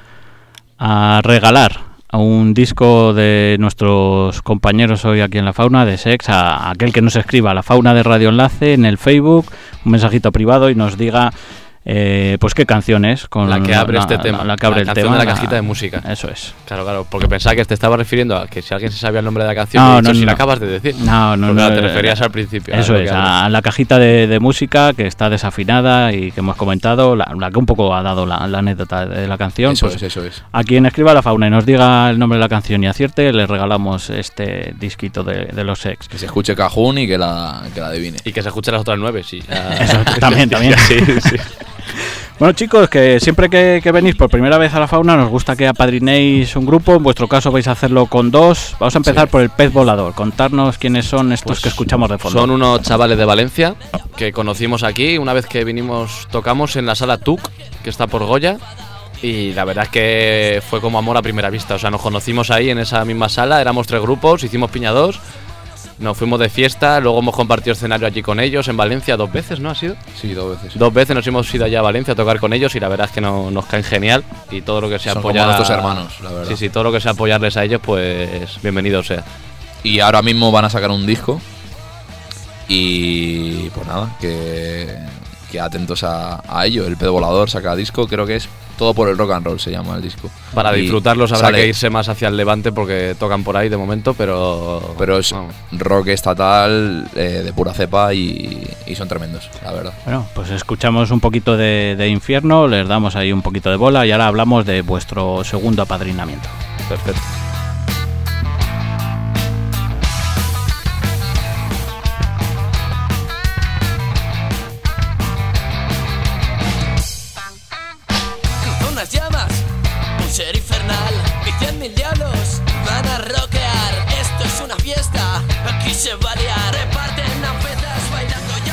regalar a un disco de nuestros compañeros hoy aquí en la fauna de Sex, a, a aquel que nos escriba a la fauna de Radio Enlace en el Facebook, un mensajito privado y nos diga eh, pues qué canción es con La que abre este la- tema. la que abre el canción tema de la cajita de música. Eso es. Claro, claro, porque pensaba que te estaba refiriendo a que si alguien se sabía el nombre de la canción, No, dicho, no, si no. la acabas de decir. No, no, no. te eh, referías al principio. Eso es, a la cajita de, de música que está desafinada y que hemos comentado, la, la que un poco ha dado la, la anécdota de la canción. Eso pues, es, eso es. A quien escriba la fauna y nos diga el nombre de la canción y acierte, le regalamos este disquito de, de los ex. Que se escuche Cajún y que la, que la adivine. Y que se escuchen las otras nueve, sí. Eso, también, también. sí, sí. Bueno chicos, que siempre que, que venís por primera vez a la fauna nos gusta que apadrinéis un grupo, en vuestro caso vais a hacerlo con dos. Vamos a empezar por el pez volador, contarnos quiénes son estos Pues que escuchamos de fondo. Son unos chavales de Valencia que conocimos aquí una vez que vinimos, tocamos en la sala TUC, que está por Goya. Y la verdad es que fue como amor a primera vista. O sea, nos conocimos ahí en esa misma sala, éramos tres grupos, hicimos piña dos, nos fuimos de fiesta, luego hemos compartido escenario allí con ellos en Valencia dos veces, ¿no ha sido? Sí, dos veces. Dos veces nos hemos ido allá a Valencia a tocar con ellos y la verdad es que no- nos caen genial y todo lo que sea Son apoyar nuestros hermanos, la verdad. Sí, sí, todo lo que sea apoyarles a ellos, pues bienvenido sea. Y ahora mismo van a sacar un disco. Y pues nada, que, que atentos a, a ello. El pedo volador saca disco, creo que es todo por el rock and roll se llama el disco. Para Y disfrutarlos habrá sale- que irse más hacia el levante porque tocan por ahí de momento, pero. Pero es vamos. rock estatal eh, de pura cepa y, y son tremendos, la verdad. Bueno, pues escuchamos un poquito de, de infierno, les damos ahí un poquito de bola y ahora hablamos de vuestro segundo apadrinamiento. Perfecto.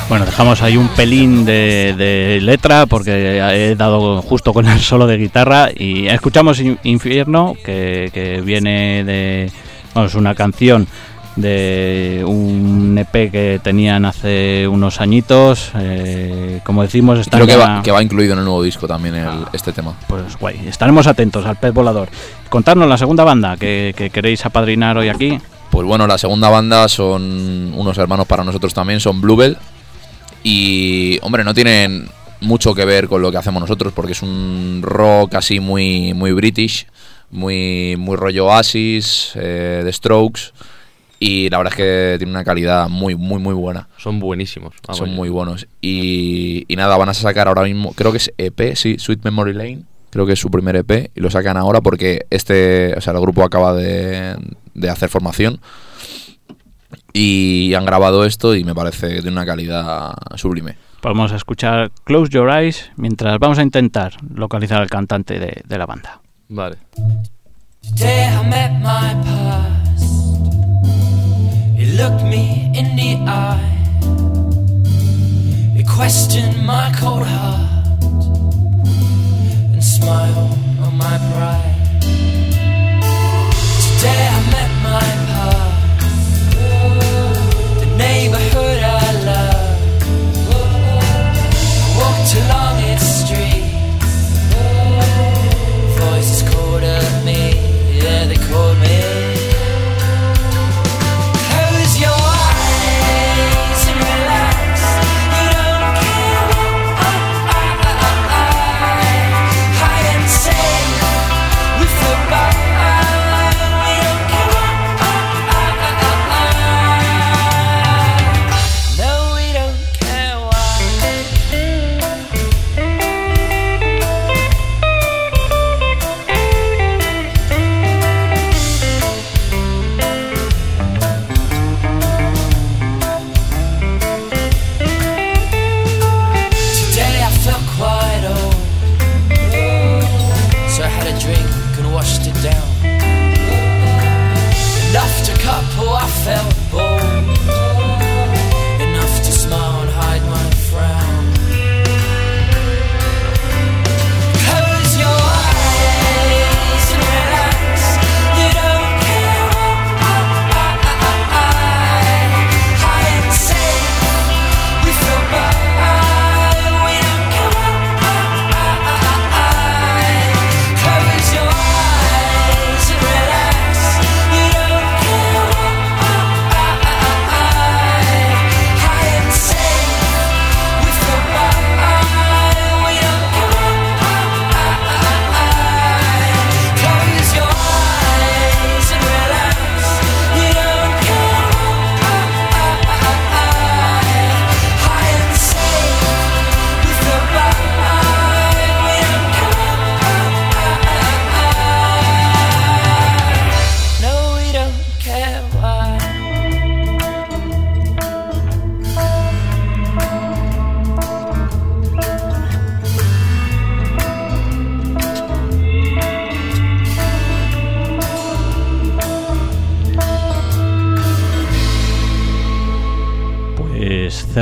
Bueno, dejamos ahí un pelín de, de letra porque he dado justo con el solo de guitarra y escuchamos In- Infierno que, que viene de, vamos, una canción de un EP que tenían hace unos añitos. eh, como decimos, están Creo que va, que va incluido en el nuevo disco también el- este tema. Pues guay, estaremos atentos al pez volador. Contadnos la segunda banda que, que queréis apadrinar hoy aquí. Pues bueno, la segunda banda son unos hermanos para nosotros también, son Bluebell. Y, hombre, no tienen mucho que ver con lo que hacemos nosotros, porque es un rock así muy, muy british, muy, muy rollo Oasis, eh, The Strokes. Y la verdad es que tiene una calidad muy, muy, muy buena. Son buenísimos. vamos. Son muy buenos. Y, y nada, van a sacar ahora mismo, creo que es EP, sí, Sweet Memory Lane. Creo que es su primer EP y lo sacan ahora porque este, o sea, el grupo acaba de, de hacer formación y han grabado esto y me parece que tiene una calidad sublime. Podemos escuchar Close Your Eyes mientras vamos a intentar localizar al cantante de, de la banda. Vale. Today I met my past. It looked me in the eye. It questioned my cold heart and smiled on my pride. Today I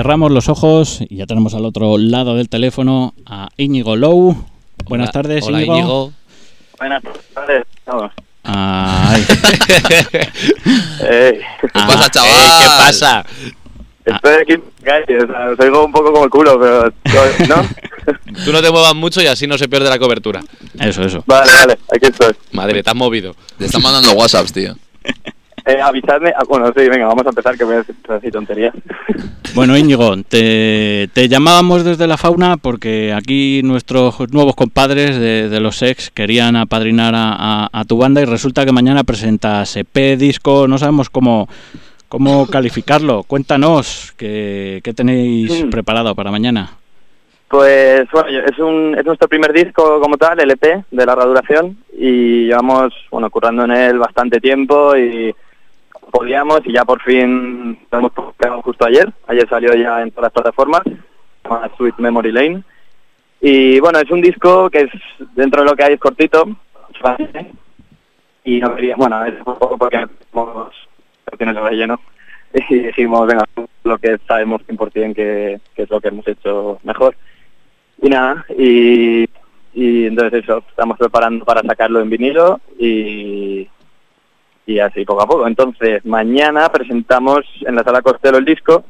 cerramos los ojos y ya tenemos al otro lado del teléfono a Íñigo Low. Buenas Hola- tardes, hola, Íñigo. Íñigo. Buenas tardes. Vamos. Ay, Ey, ¿Qué pasa, chaval? Ey, ¿Qué pasa? estoy aquí en calle, o sea, os oigo un poco como el culo, pero ¿no? Tú no te muevas mucho y así no se pierde la cobertura. eso, eso. Vale, vale, aquí estoy. Madre, te has movido. Te están mandando WhatsApps, tío. Eh, avisadme. ah, bueno, sí, venga, vamos a empezar que voy a decir tonterías. Bueno, Íñigo, te, te llamábamos desde la fauna porque aquí nuestros nuevos compadres de, de los ex querían apadrinar a, a- a tu banda y resulta que mañana presentas EP, disco, no sabemos cómo, cómo calificarlo. Cuéntanos qué, qué tenéis Mm. preparado para mañana. Pues bueno, es, un, es nuestro primer disco como tal, el EP de larga duración, y llevamos, bueno, currando en él bastante tiempo y podíamos y ya por fin lo hemos justo ayer. Ayer salió ya en todas las plataformas, llama Sweet Memory Lane. Y bueno, es un disco que es, dentro de lo que hay, es cortito, y no quería, bueno, es un poco porque tenemos canciones de relleno y dijimos, venga, lo que sabemos 100% que, que es lo que hemos hecho mejor. Y nada, y, y entonces eso, estamos preparando para sacarlo en vinilo y, y así poco a poco. Entonces, mañana presentamos en la sala Costello el disco,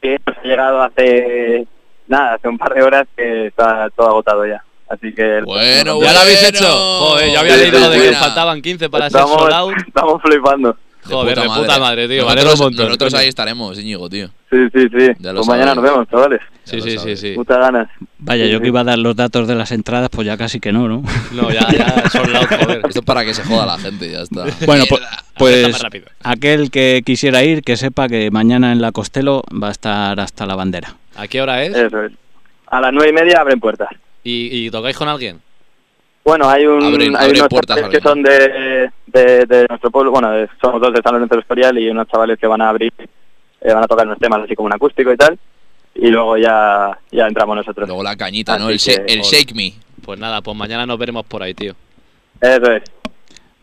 que nos ha llegado hace, nada, hace un par de horas que está todo agotado ya. Así que... Bueno, ¿Ya lo habéis Bueno. hecho? Joder, yo había Sí, leído sí, de que faltaban 15 para ser estamos, sold out. estamos flipando. Joder, de puta madre, tío. Vale un Nosotros, montón. nosotros ahí estaremos, Íñigo, tío. Sí, sí, sí. Ya Pues mañana nos vemos, chavales. Sí, sí, sí, sí. Muchas ganas. Vaya, yo que iba a dar los datos de las entradas, pues ya casi que no, ¿no? No, ya, ya, sold out, joder. Esto es para que se joda la gente, ya está. Bueno, pues, pues Está más rápido. aquel que quisiera ir, que sepa que mañana en la Costello va a estar hasta la bandera. ¿A qué hora es? Eso es. A las nueve y media abren puertas. ¿Y, y tocáis con alguien? Bueno, hay un Abren- hay abren unos puertas chavales que son de, de, de nuestro pueblo, bueno, somos dos de San Lorenzo del Escorial y unos chavales que van a abrir, eh, van a tocar unos temas así como un acústico y tal, y luego ya ya entramos nosotros. Luego la cañita, ¿no? El, que- el shake me. Pues nada, pues mañana nos veremos por ahí, tío. Eso es.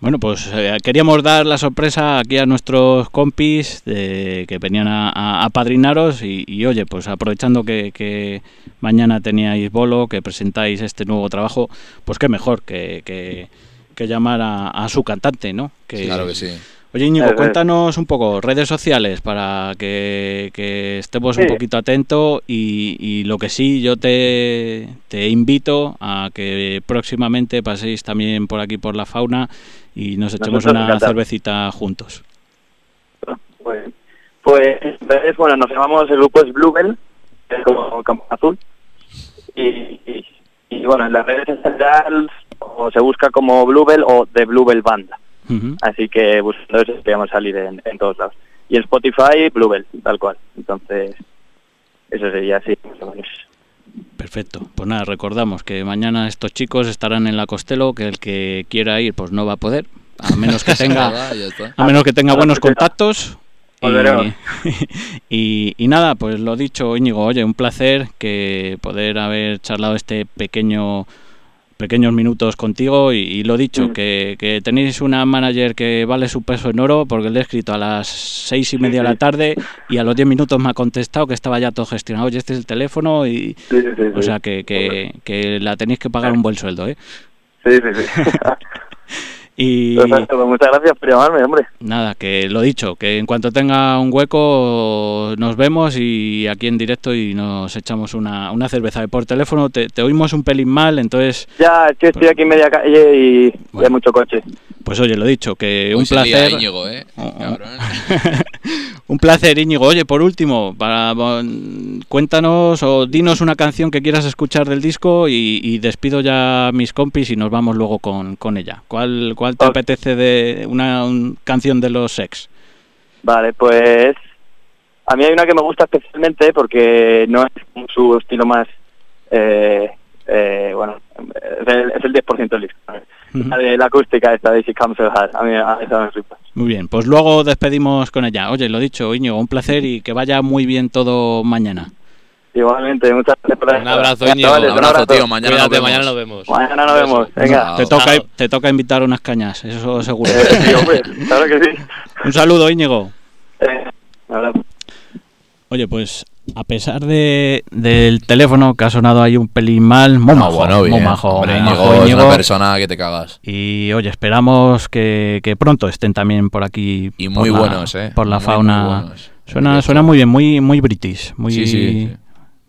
Bueno, pues eh, queríamos dar la sorpresa aquí a nuestros compis de, que venían a, a, a padrinaros y, y, oye, pues aprovechando que, que mañana teníais bolo, que presentáis este nuevo trabajo, pues qué mejor que, que, que llamar a, a su cantante, ¿no? Que, Claro que sí. Oye, Íñigo, cuéntanos un poco, redes sociales, para que, que estemos un poquito atentos y, y lo que sí, yo te, te invito a que próximamente paséis también por aquí por la fauna y nos echemos una cervecita juntos. Pues, pues bueno, nos llamamos, el grupo es Bluebell, es como campo azul, y, y, y, bueno, en las redes general o se busca como Bluebell o The Bluebell Así que buscando eso podríamos salir en, en todos lados. Y en Spotify, Bluebell, tal cual. Entonces, eso sería así, más o menos. Perfecto. Pues nada, recordamos que mañana estos chicos estarán en la Costelo, que el que quiera ir pues no va a poder, a menos que tenga. A menos que tenga buenos contactos. Y, Volveremos. y, y nada, pues lo dicho, Íñigo, oye, un placer que poder haber charlado este pequeño pequeños minutos contigo y, y lo dicho, Mm. que, que tenéis una manager que vale su peso en oro porque le he escrito a las seis y media de la tarde y a los diez minutos me ha contestado que estaba ya todo gestionado, oye, este es el teléfono y... Sí, sí, sí. O sea que, que, que la tenéis que pagar un buen sueldo, ¿eh? Sí, sí, sí. Y, Perfecto, pues muchas gracias por llamarme, hombre. Nada, que lo dicho, que en cuanto tenga un hueco nos vemos y aquí en directo y nos echamos una, una cerveza. Por teléfono te, te oímos un pelín mal, entonces, Ya, es que estoy aquí en media calle y y Bueno. hay mucho coche. pues oye, lo dicho, que Hoy un placer. Íñigo, ¿eh? Oh, oh. Cabrón. un placer, Íñigo. Oye, por último, para, cuéntanos o dinos una canción que quieras escuchar del disco y, y despido ya a mis compis y nos vamos luego con, con ella. ¿Cuál, cuál te Ok. apetece de una un- canción de los Sex? Vale, pues a mí hay una que me gusta especialmente porque no es su estilo más, eh, eh, bueno, es el, es el 10% del disco. La, de la acústica esta de She Comes So Hard, a mí a esa me flipa. Muy bien, pues luego despedimos con ella. Oye, lo dicho, Íñigo, un placer y que vaya muy bien todo mañana. Igualmente, muchas gracias por Un abrazo, Íñigo. Un abrazo, tío. Mañana nos Cuídate, vemos. mañana nos vemos. Mañana nos Un vemos. beso. Venga. Te toca, Chao. te toca invitar unas cañas, eso seguro. Eh, sí, hombre, claro que sí. un saludo, Íñigo. Eh. Oye, pues A pesar de, del teléfono que ha sonado ahí un pelín mal, muy No, majo, bueno, muy bien. majo, Hombre, muy Íñigo es Íñigo. una persona que te cagas. Y oye, esperamos que, que pronto estén también por aquí. Y por muy la- buenos, ¿eh? Por la Muy, fauna. Suena, suena muy bien, muy, muy british. Muy, Sí, sí, sí.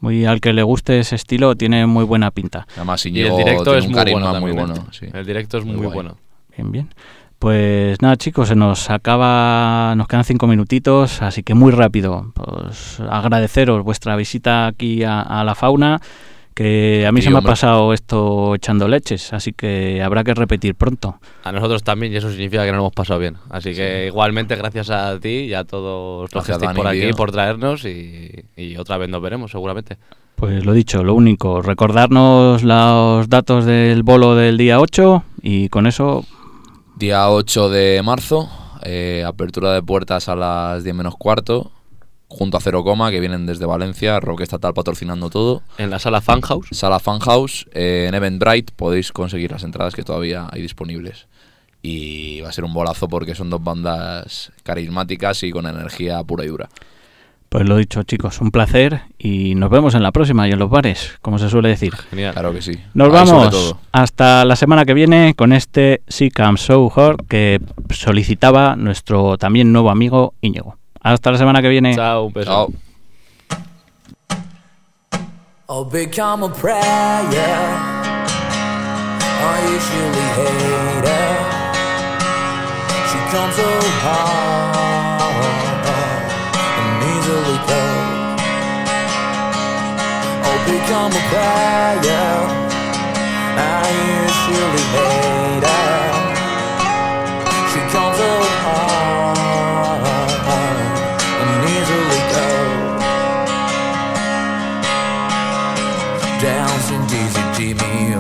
Muy al que le guste ese estilo, tiene muy buena pinta. Además, Y el directo es muy bueno muy bueno. ¿eh? sí. El directo es Muy muy, bueno. Bien, bien. Pues nada, chicos, se nos acaba, nos quedan cinco minutitos, así que muy rápido. Pues agradeceros vuestra visita aquí a, a la fauna, que a mí Sí, se me ha pasado esto echando leches, así que habrá que repetir pronto. A nosotros también, y eso significa que nos hemos pasado bien. Así que igualmente, gracias a ti y a todos los que Dani, por aquí, tío. por traernos y, y otra vez nos veremos, seguramente. Pues lo dicho, lo único, recordarnos los datos del bolo del día 8 y con eso, Día 8 de marzo, eh, apertura de puertas a las 10 menos cuarto, junto a Cero Coma, que vienen desde Valencia, Rock Estatal patrocinando todo. En la sala Fan House. Sala Fan House, eh, en Eventbrite podéis conseguir las entradas que todavía hay disponibles. Y va a ser un bolazo porque son dos bandas carismáticas y con energía pura y dura. pues lo dicho, chicos, un placer y nos vemos en la próxima y en los bares, como se suele decir. Genial. Claro que sí. Nos Ahí vamos hasta la semana que viene con este Come So Hard que solicitaba nuestro también nuevo amigo Íñigo. Hasta la semana que viene. Chao, un beso. Chao. I'll become a prayer. I usually hate her. She comes so hard and easily cold. I'll become a prayer. I usually hate her.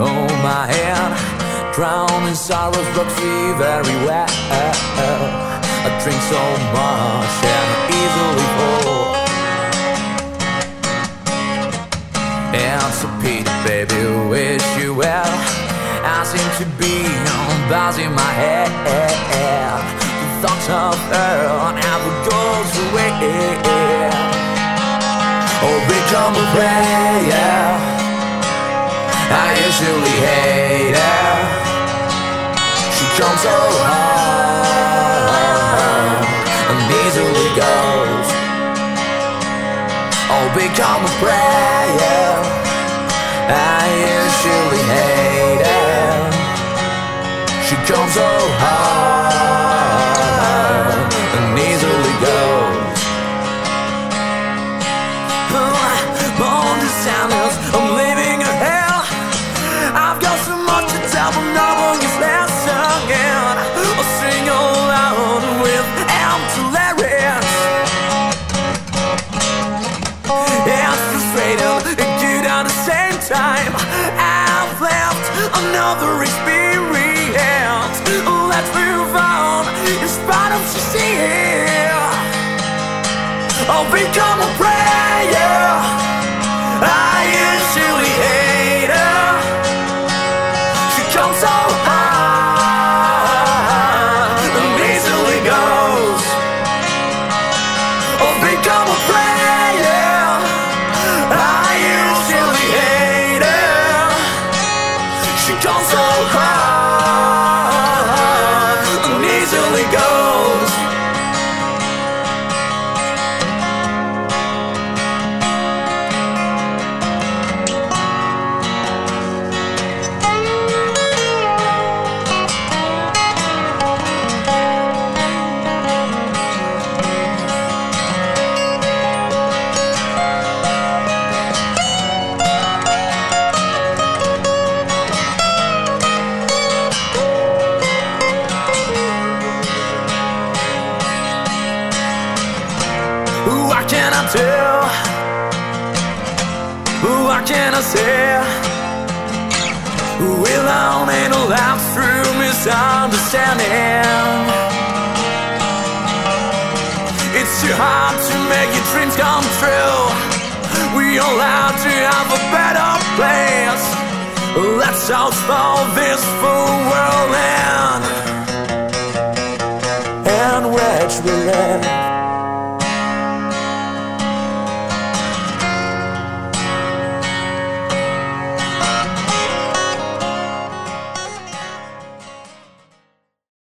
Hold my hand Drown in sorrows, but feel very well. I drink so much and easily fall. It's a pity, baby, wish you well. I seem to be on buzzing my head. The thoughts of her never goes away or become a prayer. I usually hate her. She comes so hard and easily goes. Or become a prayer. I usually hate her. She comes so hard time. I've left another experience. Let's move on in spite of sincere. I'll become a prayer. Misunderstanding. It's too hard to make your dreams come true. We all have to have a better place. Let's all for this full world and and which we live.